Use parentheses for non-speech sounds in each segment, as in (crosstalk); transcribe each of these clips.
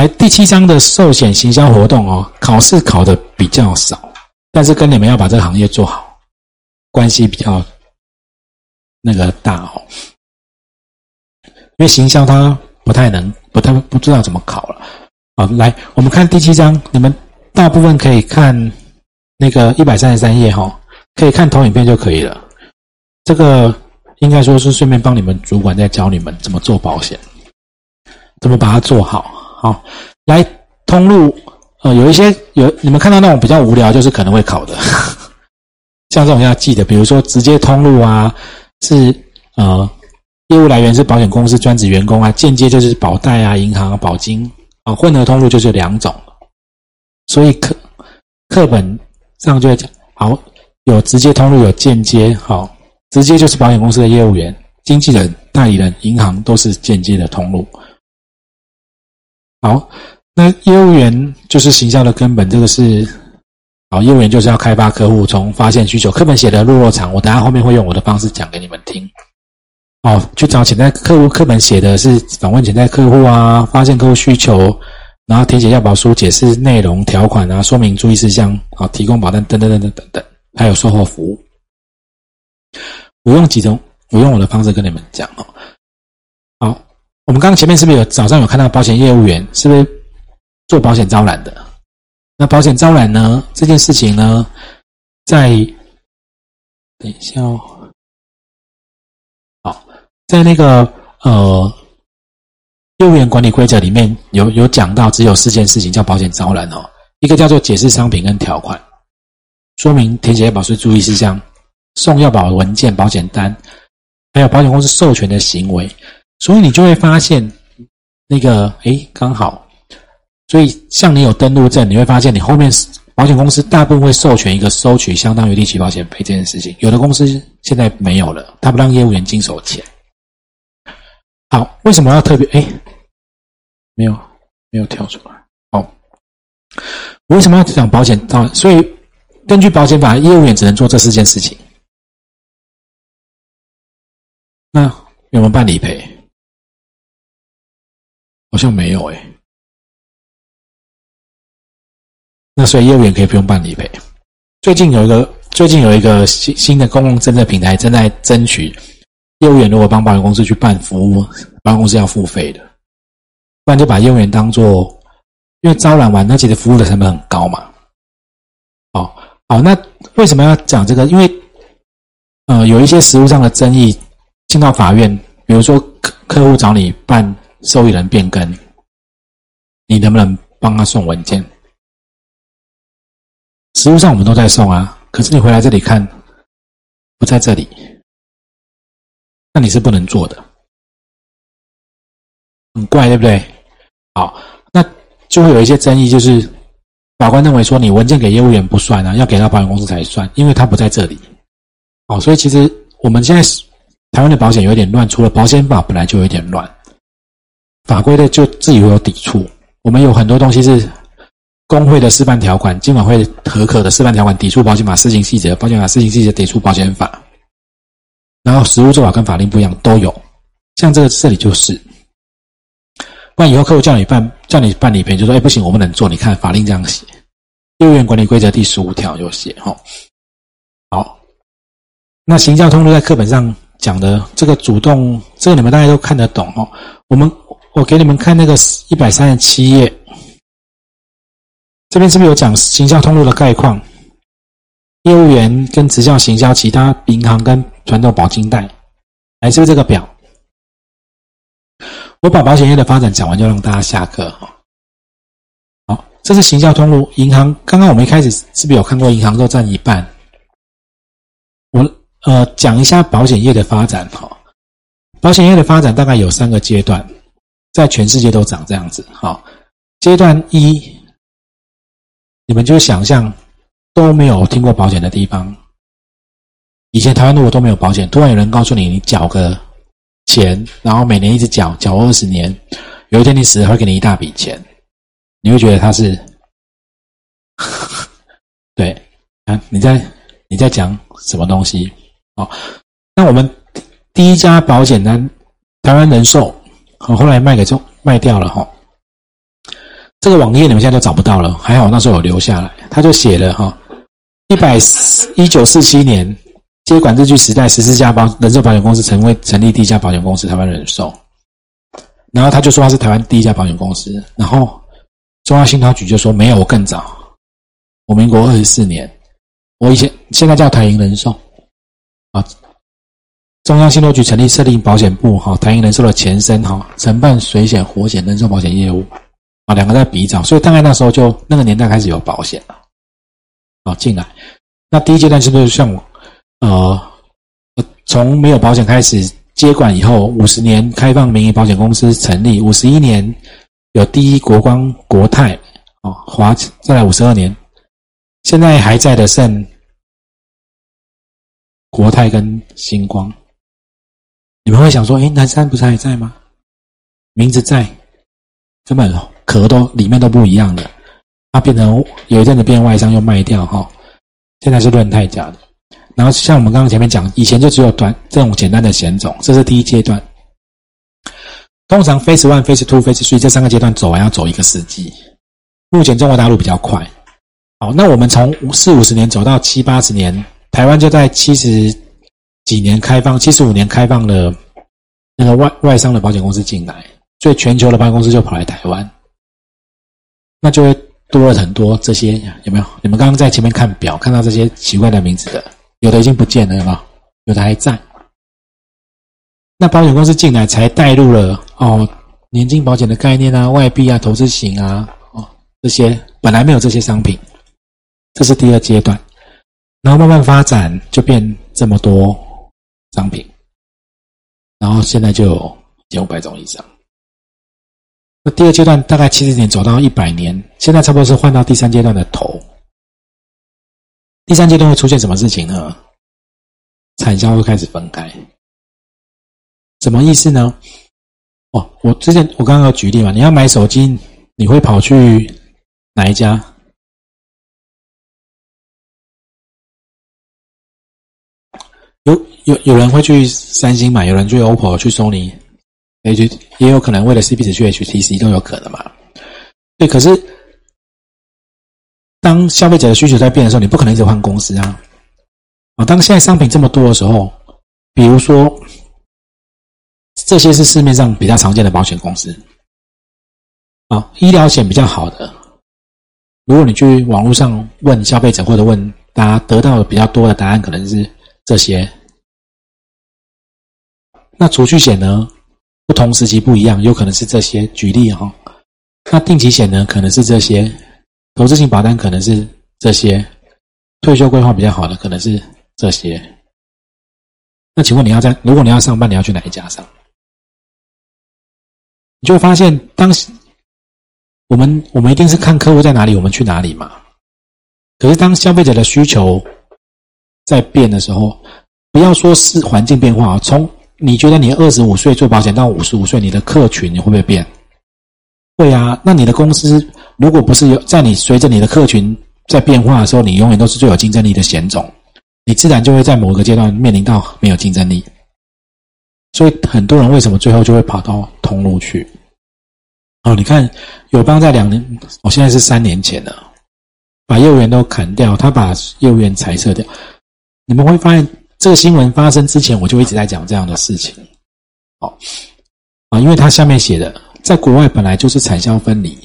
来第七章的寿险行销活动哦，考试考的比较少，但是跟你们要把这个行业做好关系比较那个大哦，因为行销它不太能，不太不知道怎么考了。好，来我们看第七章，你们大部分可以看那个一百三十三页哈，可以看投影片就可以了。这个应该说是顺便帮你们主管在教你们怎么做保险，怎么把它做好。好，来通路，呃，有一些有你们看到那种比较无聊，就是可能会考的，(laughs) 像这种要记得，比如说直接通路啊，是呃业务来源是保险公司专职员工啊，间接就是保代啊、银行啊、保金啊，混合通路就是两种，所以课课本上就会讲，好，有直接通路，有间接，好，直接就是保险公司的业务员、经纪人、代理人、银行都是间接的通路。好，那业务员就是行销的根本，这个是好，业务员就是要开发客户，从发现需求，课本写的落落场，我等下后面会用我的方式讲给你们听。哦，去找潜在客户，课本写的是访问潜在客户啊，发现客户需求，然后填写要保书，解释内容条款啊，说明注意事项，好，提供保单等等等等等等，还有售后服务。我用几种，我用我的方式跟你们讲哦。好。我们刚刚前面是不是有早上有看到保险业务员是不是做保险招揽的？那保险招揽呢这件事情呢，在等一下哦，好，在那个呃业务员管理规则里面有有讲到，只有四件事情叫保险招揽哦，一个叫做解释商品跟条款，说明填写保税注意事项，送要保文件、保险单，还有保险公司授权的行为。所以你就会发现，那个哎，刚好，所以像你有登录证，你会发现你后面保险公司大部分会授权一个收取相当于利息保险费这件事情。有的公司现在没有了，他不让业务员经手钱。好，为什么要特别？哎，没有，没有跳出来。好，为什么要讲保险？啊，所以根据保险法，业务员只能做这四件事情。那有没有办理赔？好像没有哎，那所以业务员可以不用办理赔。最近有一个最近有一个新新的公共政策平台正在争取，业务员如果帮保险公司去办服务，保险公司要付费的，不然就把业务员当做，因为招揽完，那其实服务的成本很高嘛。好，好，那为什么要讲这个？因为呃，有一些实务上的争议进到法院，比如说客客户找你办。受益人变更，你能不能帮他送文件？实物上我们都在送啊，可是你回来这里看，不在这里，那你是不能做的，很怪，对不对？好，那就会有一些争议，就是法官认为说，你文件给业务员不算啊，要给到保险公司才算，因为他不在这里。哦，所以其实我们现在台湾的保险有点乱，除了保险法本来就有点乱。法规的就自己会有抵触，我们有很多东西是工会的示范条款、监管会合可的示范条款抵触保险法施行细则，保险法施行细则抵触保险法，然后实务做法跟法令不一样都有，像这个这里就是，不然以后客户叫你办叫你办理赔，就说哎不行，我不能做，你看法令这样写，业务员管理规则第十五条有写哈，好，那行销通路在课本上讲的这个主动，这个你们大家都看得懂哦，我们。我给你们看那个一百三十七页，这边是不是有讲行销通路的概况？业务员跟直销行销，其他银行跟传统保金贷，来，是不是这个表？我把保险业的发展讲完，就让大家下课哈。好，这是行销通路，银行。刚刚我们一开始是不是有看过银行都占一半？我呃讲一下保险业的发展哈。保险业的发展大概有三个阶段。在全世界都长这样子，好。阶段一，你们就想象都没有听过保险的地方，以前台湾如果都没有保险，突然有人告诉你，你缴个钱，然后每年一直缴，缴二十年，有一天你死了会给你一大笔钱，你会觉得他是，(laughs) 对啊，你在你在讲什么东西？哦，那我们第一家保险呢，台湾人寿。好，后来卖给中卖掉了哈。这个网页你们现在都找不到了，还好那时候有留下来。他就写了哈，一百一九四七年接管日据时代，十四家保人寿保险公司成为成立第一家保险公司台湾人寿。然后他就说他是台湾第一家保险公司。然后中央信托局就说没有，我更早，我民国二十四年，我以前现在叫台银人寿啊。中央信托局成立设立保险部哈，台银人寿的前身哈，承办水险、火险、人寿保险业务啊，两个在比照，所以大概那时候就那个年代开始有保险了。啊，进来，那第一阶段是不是像我，呃，从没有保险开始接管以后，五十年开放民营保险公司成立，五十一年有第一国光国泰，哦，华再来五十二年，现在还在的剩国泰跟星光。你们会想说，哎，南山不是还在吗？名字在，根本壳都里面都不一样的。它变成有一阵子变外商又卖掉哈，现在是润泰家的。然后像我们刚刚前面讲，以前就只有短这种简单的险种，这是第一阶段。通常 Phase One、Phase Two、Phase Three 这三个阶段走完要走一个世纪。目前中国大陆比较快。好，那我们从四五十年走到七八十年，台湾就在七十几年开放，七十五年开放了那个外外商的保险公司进来，所以全球的保险公司就跑来台湾，那就会。多了很多这些有没有？你们刚刚在前面看表，看到这些奇怪的名字的，有的已经不见了，有没有？有的还在。那保险公司进来才带入了哦，年金保险的概念啊，外币啊，投资型啊，哦，这些本来没有这些商品，这是第二阶段，然后慢慢发展就变这么多商品，然后现在就有千五百种以上。那第二阶段大概七十年走到一百年，现在差不多是换到第三阶段的头。第三阶段会出现什么事情呢？产销会开始分开，什么意思呢？哦，我之前我刚刚举例嘛，你要买手机，你会跑去哪一家？有有人会去三星买，有人去 OPPO，去 Sony。也有可能为了 CP 值去 HTC 都有可能嘛？对，可是当消费者的需求在变的时候，你不可能一直换公司啊！啊，当现在商品这么多的时候，比如说这些是市面上比较常见的保险公司啊，医疗险比较好的。如果你去网络上问消费者或者问大家，得到的比较多的答案可能是这些。那储蓄险呢？不同时期不一样，有可能是这些。举例哈，那定期险呢，可能是这些；投资型保单可能是这些；退休规划比较好的可能是这些。那请问你要在，如果你要上班，你要去哪一家上？你就发现，当时我们我们一定是看客户在哪里，我们去哪里嘛。可是当消费者的需求在变的时候，不要说是环境变化啊，从你觉得你二十五岁做保险到五十五岁，你的客群你会不会变？会啊。那你的公司如果不是有在你随着你的客群在变化的时候，你永远都是最有竞争力的险种，你自然就会在某个阶段面临到没有竞争力。所以很多人为什么最后就会跑到通路去？哦，你看友邦在两年，我现在是三年前了，把业务员都砍掉，他把业务员裁撤掉，你们会发现。这个新闻发生之前，我就一直在讲这样的事情。好啊，因为它下面写的，在国外本来就是产销分离。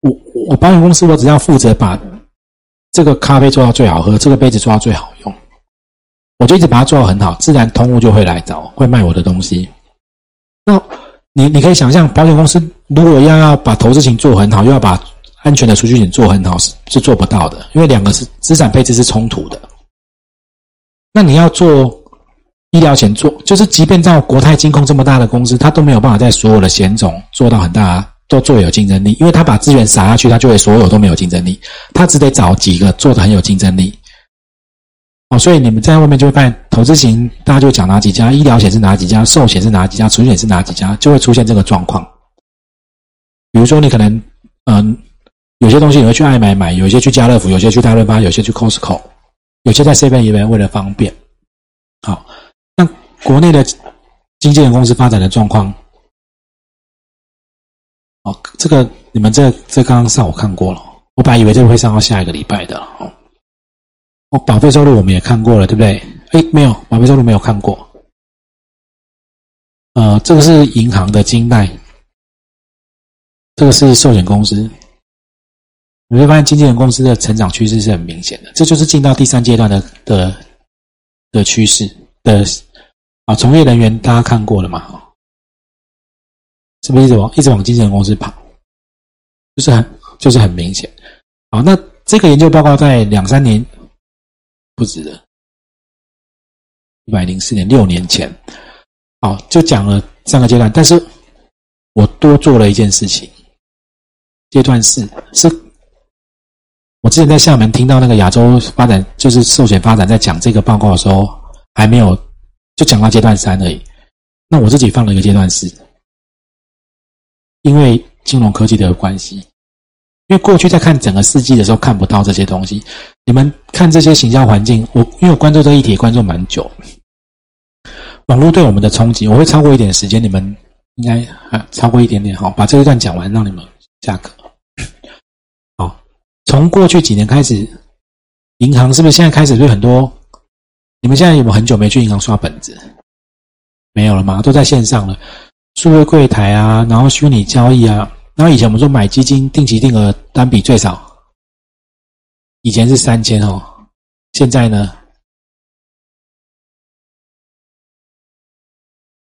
我我保险公司，我只要负责把这个咖啡做到最好喝，这个杯子做到最好用，我就一直把它做到很好，自然通路就会来找，会卖我的东西。那你你可以想象，保险公司如果要要把投资型做很好，又要把安全的储蓄险做很好，是是做不到的，因为两个是资产配置是冲突的。那你要做医疗险，做就是即便在国泰金控这么大的公司，它都没有办法在所有的险种做到很大，都做有竞争力，因为它把资源撒下去，它就会所有都没有竞争力，它只得找几个做的很有竞争力。哦，所以你们在外面就会发现，投资型大家就讲哪几家，医疗险是哪几家，寿险是哪几家，储蓄险是哪几家，就会出现这个状况。比如说，你可能嗯，有些东西你会去爱买买，有些去家乐福，有些去大润发，有些去 Costco。有些在 Seven 里面为了方便，好，那国内的经纪人公司发展的状况，哦，这个你们这这刚刚上我看过了，我本来以为这个会上到下一个礼拜的哦。哦，保费收入我们也看过了，对不对？哎，没有，保费收入没有看过。呃，这个是银行的金贷，这个是寿险公司。你会发现经纪人公司的成长趋势是很明显的，这就是进到第三阶段的的的趋势的啊。从业人员大家看过了嘛？是不是一直往一直往经纪人公司跑？就是很就是很明显。好，那这个研究报告在两三年不止的，一百零四年六年前，好就讲了三个阶段，但是我多做了一件事情。阶段四是，我之前在厦门听到那个亚洲发展就是寿险发展在讲这个报告的时候，还没有就讲到阶段三而已。那我自己放了一个阶段四。因为金融科技的关系，因为过去在看整个世纪的时候看不到这些东西。你们看这些形象环境，我因为我关注这一题关注蛮久，网络对我们的冲击，我会超过一点时间，你们应该啊超过一点点哈，把这一段讲完，让你们下课。从过去几年开始，银行是不是现在开始对很多？你们现在有没有很久没去银行刷本子？没有了吗？都在线上了。数位柜台啊，然后虚拟交易啊，然后以前我们说买基金定期定额单笔最少，以前是三千哦，现在呢？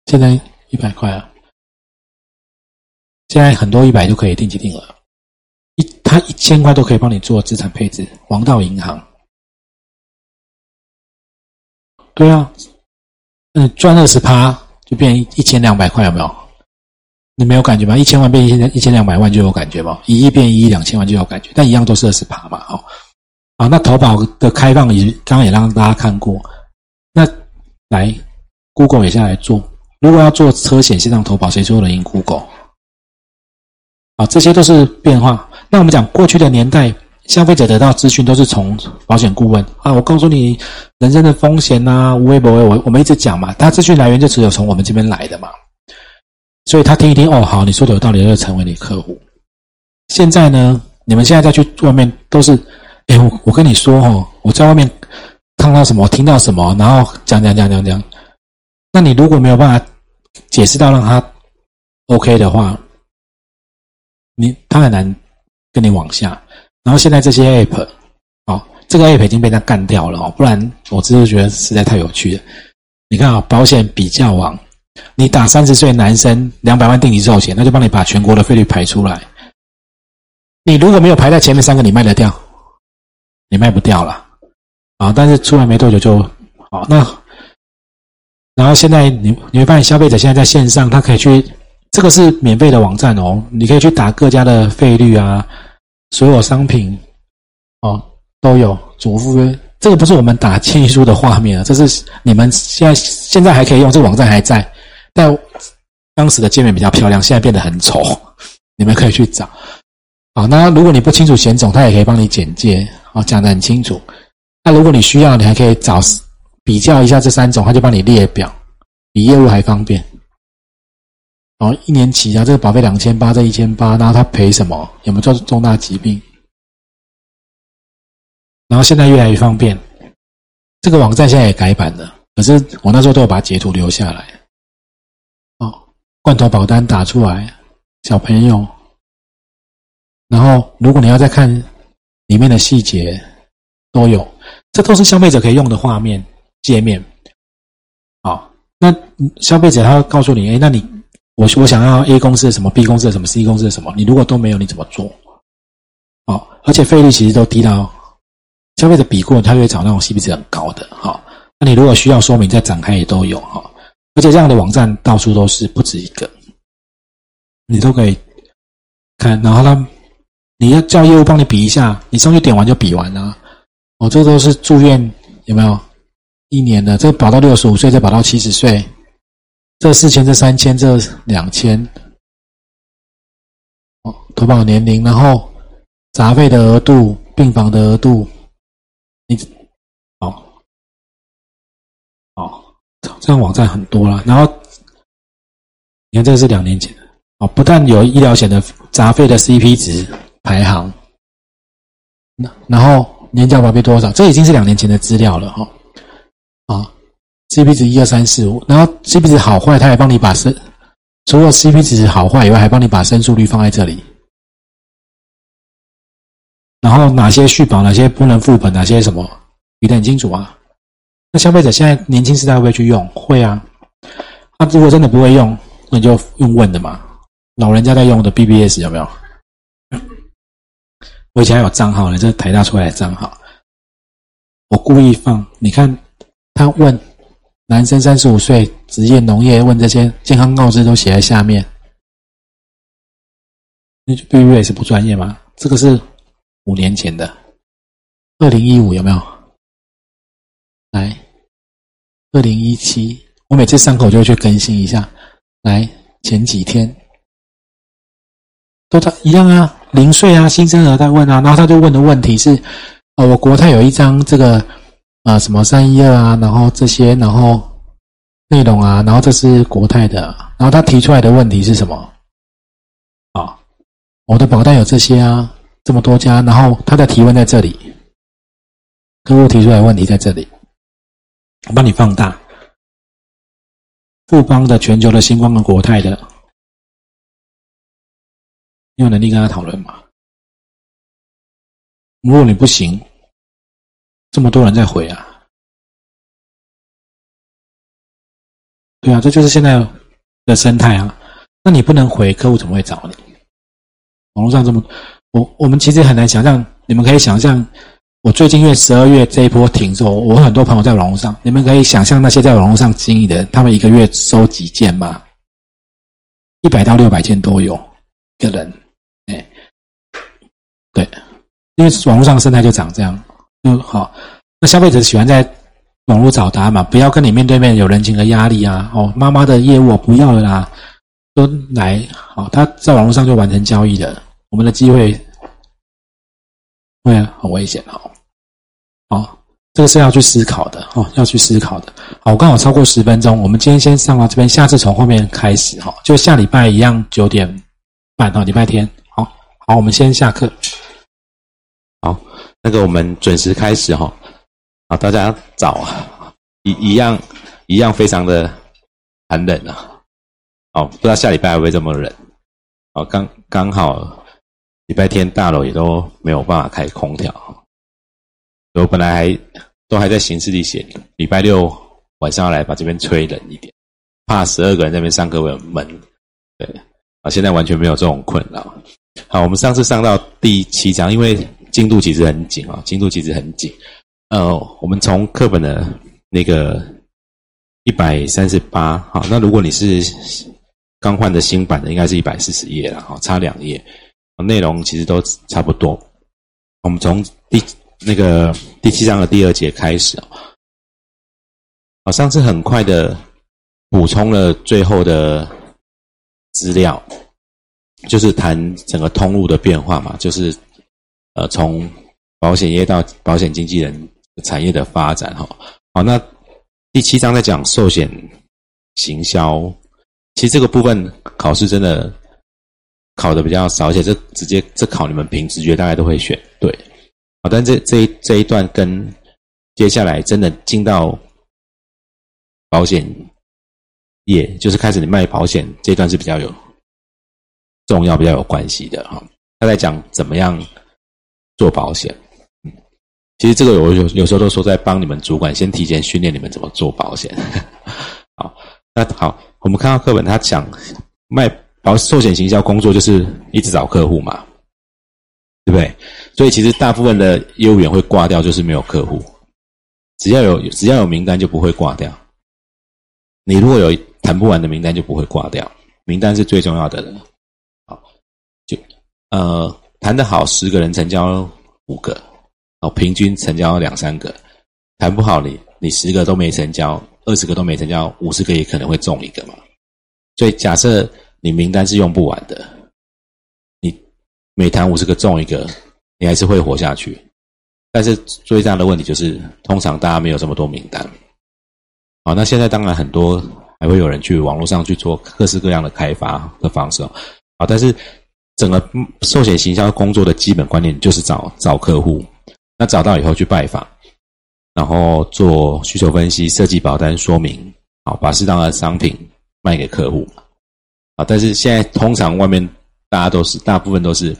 现在一百块啊，现在很多一百就可以定期定额，他一千块都可以帮你做资产配置，王道银行，对啊，嗯，赚二十趴。就变一千两百块，有没有？你没有感觉吗？一千万变一千一千两百万就有感觉吗？一亿变一亿两千万就有感觉，但一样都是二十趴嘛，哦，好，那投保的开放也刚刚也让大家看过，那来 Google 也下来做，如果要做车险线上投保，谁做的赢 Google？啊，这些都是变化。那我们讲过去的年代。消费者得到资讯都是从保险顾问啊，我告诉你人生的风险呐，无微不微，我我们一直讲嘛，他资讯来源就只有从我们这边来的嘛，所以他听一听哦，好，你说的有道理，就成为你客户。现在呢，你们现在再去外面都是，哎，我我跟你说哦，我在外面看到什么，听到什么，然后讲讲讲讲讲，那你如果没有办法解释到让他 OK 的话，你他很难跟你往下。然后现在这些 app，哦，这个 app 已经被他干掉了哦，不然我真是觉得实在太有趣了。你看啊，保险比较网，你打三十岁男生两百万定期寿险，那就帮你把全国的费率排出来。你如果没有排在前面三个，你卖得掉？你卖不掉了啊！但是出来没多久就好那，然后现在你你会发现消费者现在在线上，他可以去这个是免费的网站哦，你可以去打各家的费率啊。所有商品，哦，都有主副约。这个不是我们打签书的画面啊，这是你们现在现在还可以用，这个网站还在。但当时的界面比较漂亮，现在变得很丑，你们可以去找。好，那如果你不清楚险种，他也可以帮你简介，哦，讲得很清楚。那如果你需要，你还可以找比较一下这三种，他就帮你列表，比业务还方便。哦，一年期啊，这个保费两千八，这一千八，然后他赔什么？有没有做重大疾病？然后现在越来越方便，这个网站现在也改版了，可是我那时候都有把截图留下来。哦，罐头保单打出来，小朋友，然后如果你要再看里面的细节，都有，这都是消费者可以用的画面界面。好，那消费者他会告诉你，哎，那你。我我想要 A 公司的什么，B 公司的什么，C 公司的什么？你如果都没有，你怎么做？哦，而且费率其实都低到消费者比过，他会找那种 CP 值很高的。哈，那你如果需要说明，再展开也都有哈。而且这样的网站到处都是，不止一个，你都可以看。然后呢，你要叫业务帮你比一下，你上去点完就比完了。哦，这都是住院有没有？一年的，这保到六十五岁，再保到七十岁。这四千，这三千，这两千，哦，投保年龄，然后杂费的额度，病房的额度，你，哦，哦，这样网站很多了。然后，你看这个是两年前的，哦，不但有医疗险的杂费的 CP 值排行，那然后年交保费多少？这已经是两年前的资料了哈。啊，CP 值一二三四五，然后 CP 值好坏，他还帮你把申，除了 CP 值好坏以外，还帮你把申诉率放在这里。然后哪些续保，哪些不能复本，哪些什么，理得很清楚啊。那消费者现在年轻时代会不会去用？会啊。那如果真的不会用，那你就用问的嘛。老人家在用的 BBS 有没有？我以前还有账号呢，这是台大出来的账号。我故意放，你看他问男生三十五岁，职业农业，问这些健康告知都写在下面。那就 BBS 不专业吗？这个是。五年前的，二零一五有没有？来，二零一七，我每次上口就会去更新一下。来，前几天都他一样啊，零岁啊，新生儿在问啊，然后他就问的问题是：哦，我国泰有一张这个啊什么三一二啊，然后这些，然后内容啊，然后这是国泰的，然后他提出来的问题是什么？啊，我的保单有这些啊。这么多家，然后他的提问在这里，客户提出来问题在这里，我帮你放大。富邦的、全球的、星光的、国泰的，你有能力跟他讨论吗？如果你不行，这么多人在回啊，对啊，这就是现在的生态啊。那你不能回，客户怎么会找你？网络上这么。我我们其实很难想象，你们可以想象，我最近月十二月这一波停之后，我很多朋友在网络上，你们可以想象那些在网络上经营的，他们一个月收几件吗？一百到六百件都有，一个人，哎，对，因为网络上生态就长这样，就好。那消费者喜欢在网络找答案嘛？不要跟你面对面有人情的压力啊！哦，妈妈的业务不要了啦，都来，好，他在网络上就完成交易的。我们的机会会很危险哦，好，这个是要去思考的哦，要去思考的。好，我刚好超过十分钟，我们今天先上到这边，下次从后面开始哈，就下礼拜一样九点半哈，礼拜天。好，好，我们先下课。好，那个我们准时开始哈。好，大家早啊，一一样一样非常的寒冷啊。哦，不知道下礼拜会不会这么冷？哦，刚刚好。礼拜天大楼也都没有办法开空调，我本来还都还在行事历写，礼拜六晚上要来把这边吹冷一点，怕十二个人那边上课会闷。对，啊，现在完全没有这种困扰。好，我们上次上到第七章，因为进度其实很紧啊，进度其实很紧。呃，我们从课本的那个一百三十八，好，那如果你是刚换的新版的，应该是一百四十页了，哈，差两页。内容其实都差不多。我们从第那个第七章的第二节开始哦。好，上次很快的补充了最后的资料，就是谈整个通路的变化嘛，就是呃从保险业到保险经纪人产业的发展哈。好，那第七章在讲寿险行销，其实这个部分考试真的。考的比较少，而且这直接这考你们凭直觉大概都会选对，好，但这这一这一段跟接下来真的进到保险业，就是开始你卖保险这一段是比较有重要、比较有关系的哈。他在讲怎么样做保险，其实这个有有有时候都说在帮你们主管先提前训练你们怎么做保险。(laughs) 好，那好，我们看到课本他讲卖。保寿险行销工作就是一直找客户嘛，对不对？所以其实大部分的业务员会挂掉，就是没有客户。只要有只要有名单，就不会挂掉。你如果有谈不完的名单，就不会挂掉。名单是最重要的人。好，就呃谈得好，十个人成交五个，哦，平均成交两三个。谈不好，你你十个都没成交，二十个都没成交，五十个也可能会中一个嘛。所以假设。你名单是用不完的，你每谈五十个中一个，你还是会活下去。但是最大的问题就是，通常大家没有这么多名单。好，那现在当然很多还会有人去网络上去做各式各样的开发的方式。啊，但是整个寿险行销工作的基本观念就是找找客户，那找到以后去拜访，然后做需求分析，设计保单说明，好，把适当的商品卖给客户，啊，但是现在通常外面大家都是大部分都是，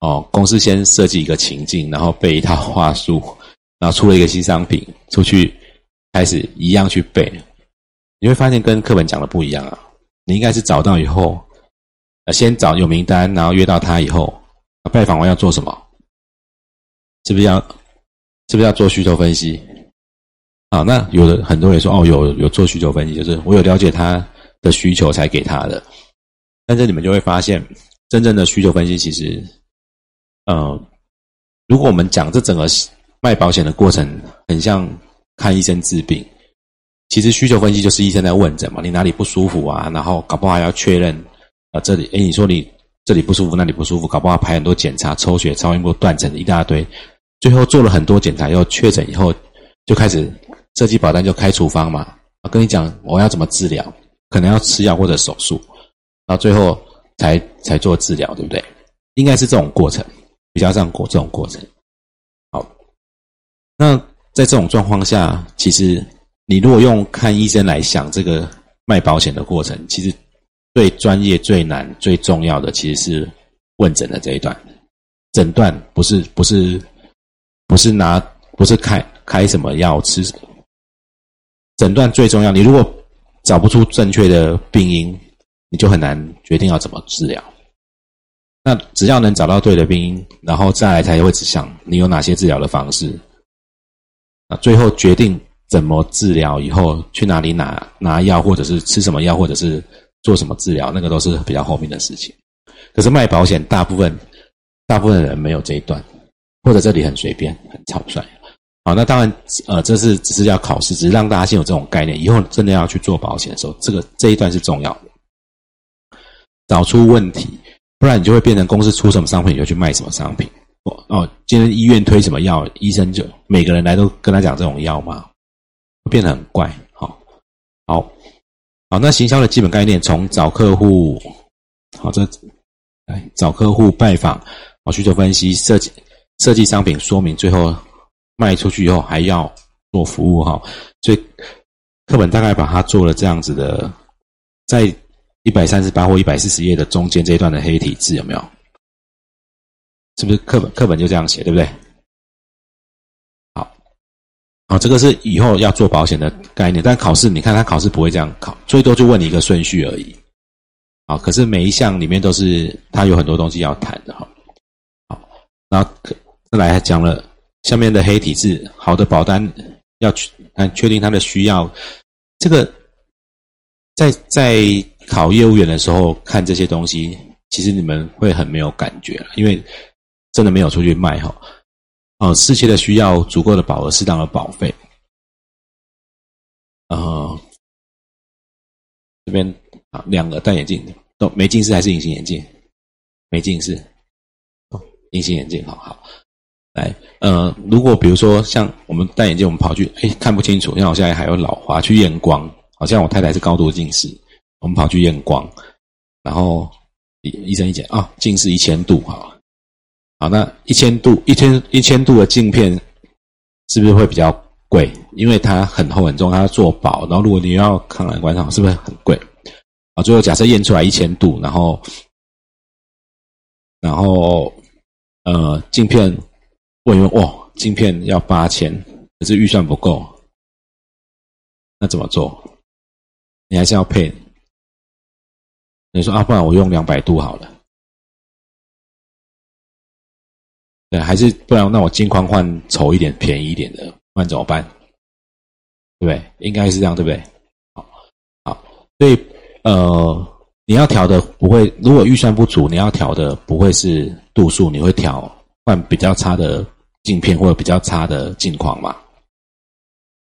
哦，公司先设计一个情境，然后背一套话术，然后出了一个新商品出去，开始一样去背，你会发现跟课本讲的不一样啊，你应该是找到以后。呃，先找有名单，然后约到他以后，拜访完要做什么？是不是要，是不是要做需求分析？好，那有的很多人说，哦，有有做需求分析，就是我有了解他的需求才给他的。但是你们就会发现，真正的需求分析其实，呃，如果我们讲这整个卖保险的过程，很像看医生治病，其实需求分析就是医生在问诊嘛，你哪里不舒服啊？然后搞不好还要确认。啊，这里哎，你说你这里不舒服，那里不舒服，搞不好排很多检查，抽血、超音波、断层一大堆，最后做了很多检查，又确诊以后，就开始设计保单，就开处方嘛。我跟你讲，我要怎么治疗，可能要吃药或者手术，然后最后才才做治疗，对不对？应该是这种过程，比较像过这种过程。好，那在这种状况下，其实你如果用看医生来想这个卖保险的过程，其实。最专业、最难、最重要的，其实是问诊的这一段。诊断不是不是不是拿不是开开什么药吃。诊断最重要，你如果找不出正确的病因，你就很难决定要怎么治疗。那只要能找到对的病因，然后再来才会想你有哪些治疗的方式。那最后决定怎么治疗以后，去哪里拿拿药，或者是吃什么药，或者是。做什么治疗，那个都是比较后面的事情。可是卖保险，大部分大部分人没有这一段，或者这里很随便、很草率。好，那当然，呃，这是只是要考试，只是让大家先有这种概念。以后真的要去做保险的时候，这个这一段是重要的。找出问题，不然你就会变成公司出什么商品，你就去卖什么商品。哦哦，今天医院推什么药，医生就每个人来都跟他讲这种药嘛，会变得很怪。好，好。好，那行销的基本概念，从找客户，好，这来找客户拜访，好，需求分析，设计设计商品说明，最后卖出去以后还要做服务哈。所以课本大概把它做了这样子的，在一百三十八或一百四十页的中间这一段的黑体字有没有？是不是课本课本就这样写，对不对？啊，这个是以后要做保险的概念，但考试你看他考试不会这样考，最多就问你一个顺序而已。啊，可是每一项里面都是他有很多东西要谈的哈。好，然后再来讲了下面的黑体字，好的保单要去确定他的需要。这个在在考业务员的时候看这些东西，其实你们会很没有感觉，因为真的没有出去卖哈。哦，适切的需要足够的保额，适当的保费。呃，这边啊，两个戴眼镜的都没近视还是隐形眼镜？没近视，哦，隐形眼镜，好好。来，呃，如果比如说像我们戴眼镜，我们跑去，哎，看不清楚，像我现在还有老花，去验光。好像我太太是高度近视，我们跑去验光，然后医医生一检啊，近视一千度，哈。好，那一千度一千一千度的镜片是不是会比较贵？因为它很厚很重，它要做薄。然后如果你要抗蓝光，是不是很贵？啊，最后假设验出来一千度，然后然后呃，镜片问一问，哇，镜片要八千，可是预算不够，那怎么做？你还是要配？你说啊，不然我用两百度好了。对，还是不然，那我金框换丑一点、便宜一点的，换怎么办？对不对？应该是这样，对不对？好，好，所以呃，你要调的不会，如果预算不足，你要调的不会是度数，你会调换比较差的镜片或者比较差的镜框嘛？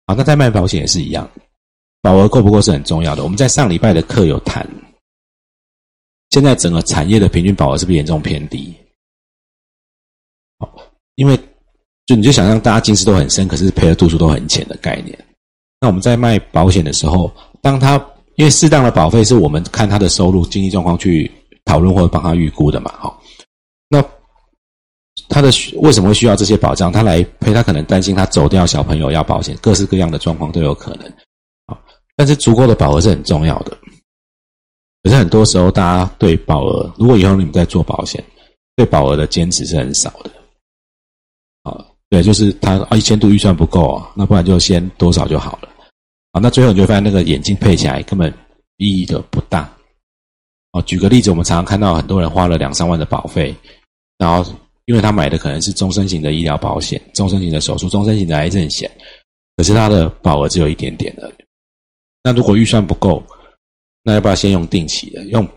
好，那在卖保险也是一样，保额够不够是很重要的。我们在上礼拜的课有谈，现在整个产业的平均保额是不是严重偏低？因为，就你就想象大家近视都很深，可是赔的度数都很浅的概念。那我们在卖保险的时候，当他因为适当的保费是我们看他的收入、经济状况去讨论或者帮他预估的嘛，哈。那他的为什么会需要这些保障？他来陪他可能担心他走掉小朋友要保险，各式各样的状况都有可能。啊，但是足够的保额是很重要的。可是很多时候，大家对保额，如果以后你们在做保险，对保额的坚持是很少的。对，就是他啊，一千度预算不够啊，那不然就先多少就好了。啊，那最后你就发现那个眼镜配起来根本意义的不大。哦，举个例子，我们常常看到很多人花了两三万的保费，然后因为他买的可能是终身型的医疗保险、终身型的手术、终身型的癌症险，可是他的保额只有一点点的。那如果预算不够，那要不要先用定期的？用，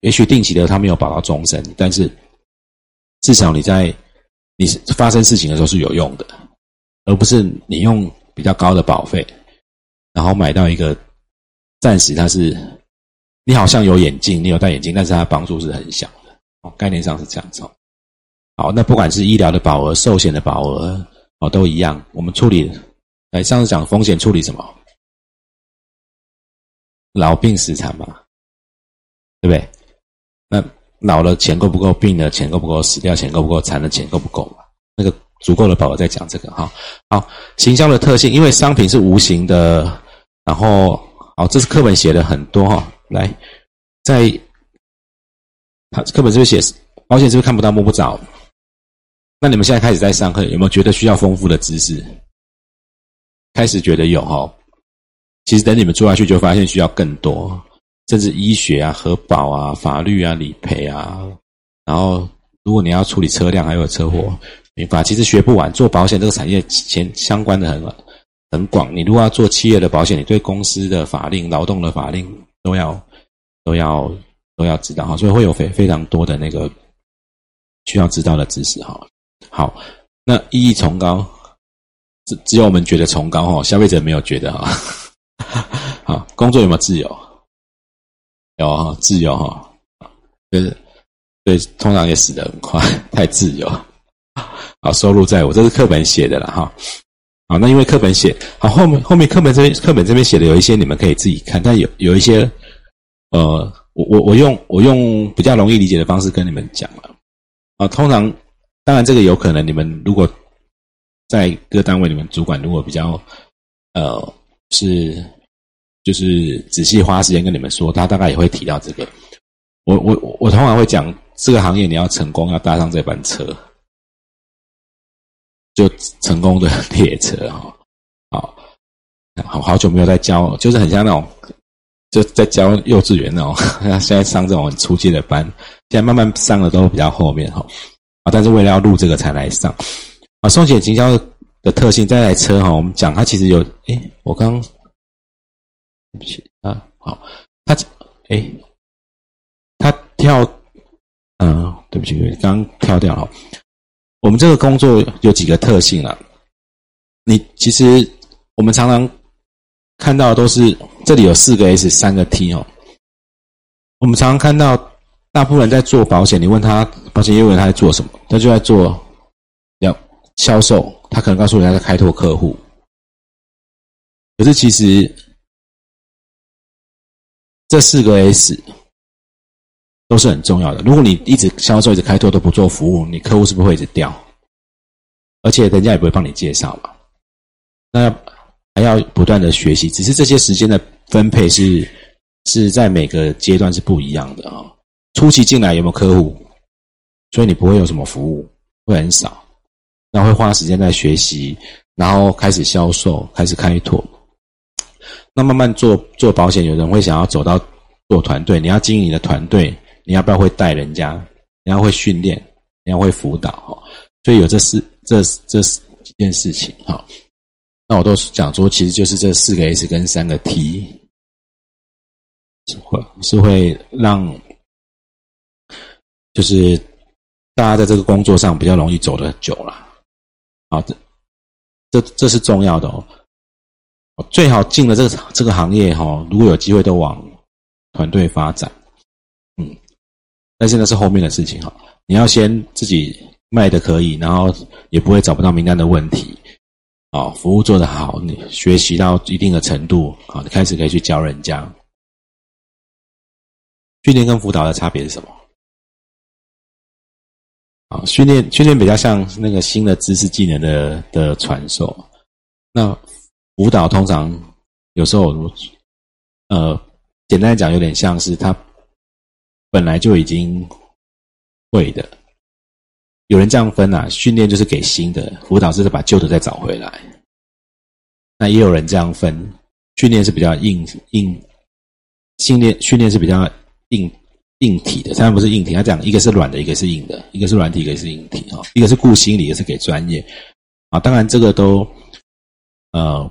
也许定期的他没有保到终身，但是至少你在你发生事情的时候是有用的，而不是你用比较高的保费，然后买到一个暂时它是你好像有眼镜，你有戴眼镜，但是它帮助是很小的哦，概念上是这样子。好，那不管是医疗的保额、寿险的保额哦，都一样。我们处理，来上次讲风险处理什么？老病死残嘛，对不对？老了钱够不够？病了钱够不够？死掉钱够不够？残的钱够不够？那个足够的保额在讲这个哈。好，行销的特性，因为商品是无形的，然后好，这是课本写的很多哈。来，在他课本这边写保险是不是看不到摸不着？那你们现在开始在上课，有没有觉得需要丰富的知识？开始觉得有哈。其实等你们做下去，就发现需要更多，甚至医学啊、核保啊、法律啊、理赔啊。然后，如果你要处理车辆，还有车祸，民法其实学不完。做保险这个产业，前相关的很很广。你如果要做企业的保险，你对公司的法令、劳动的法令都要都要都要知道哈。所以会有非非常多的那个需要知道的知识哈。好，那意义崇高，只只有我们觉得崇高哈，消费者没有觉得哈。(laughs) 好，工作有没有自由？有哈，自由哈，就是对，通常也死得很快，太自由。好，收入在我，这是课本写的了哈。好，那因为课本写，好后面后面课本这边课本这边写的有一些你们可以自己看，但有有一些，呃，我我我用我用比较容易理解的方式跟你们讲了。啊，通常当然这个有可能你们如果在各单位你们主管如果比较呃。是，就是仔细花时间跟你们说，他大概也会提到这个。我我我通常会讲，这个行业你要成功，要搭上这班车，就成功的 (laughs) 列车哈。好，好好久没有在教，就是很像那种就在教幼稚园那种，(laughs) 现在上这种很初级的班，现在慢慢上的都比较后面哈。啊，但是为了要录这个才来上。啊，送险经销。的特性，这台车哈，我们讲它其实有，哎，我刚对不起啊，好，他，哎，他跳，嗯，对不起，刚跳掉了。我们这个工作有几个特性啊？你其实我们常常看到都是这里有四个 S，三个 T 哦。我们常常看到大部分人在做保险，你问他保险业务员他在做什么，他就在做要销售。他可能告诉人家在开拓客户，可是其实这四个 S 都是很重要的。如果你一直销售、一直开拓都不做服务，你客户是不是会一直掉？而且人家也不会帮你介绍嘛。那还要不断的学习，只是这些时间的分配是是在每个阶段是不一样的啊。初期进来有没有客户？所以你不会有什么服务，会很少。那会花时间在学习，然后开始销售，开始开拓。那慢慢做做保险，有人会想要走到做团队。你要经营你的团队，你要不要会带人家？你要会训练，你要会辅导哈。所以有这四这这几件事情哈。那我都讲说，其实就是这四个 S 跟三个 T，会是会让就是大家在这个工作上比较容易走得久了。好，这这这是重要的哦。最好进了这个这个行业哈，如果有机会都往团队发展，嗯，但是那是后面的事情哈。你要先自己卖的可以，然后也不会找不到名单的问题，啊，服务做得好，你学习到一定的程度，啊，你开始可以去教人家。训练跟辅导的差别是什么？啊，训练训练比较像那个新的知识技能的的传授。那舞蹈通常有时候，呃，简单讲，有点像是他本来就已经会的。有人这样分啊，训练就是给新的，辅导是把旧的再找回来。那也有人这样分，训练是比较硬硬，训练训练是比较硬。硬体的，当然不是硬体。他讲一个是软的，一个是硬的；一个是软体，一个是硬体。哈，一个是顾心理，一个是给专业。啊，当然这个都，呃，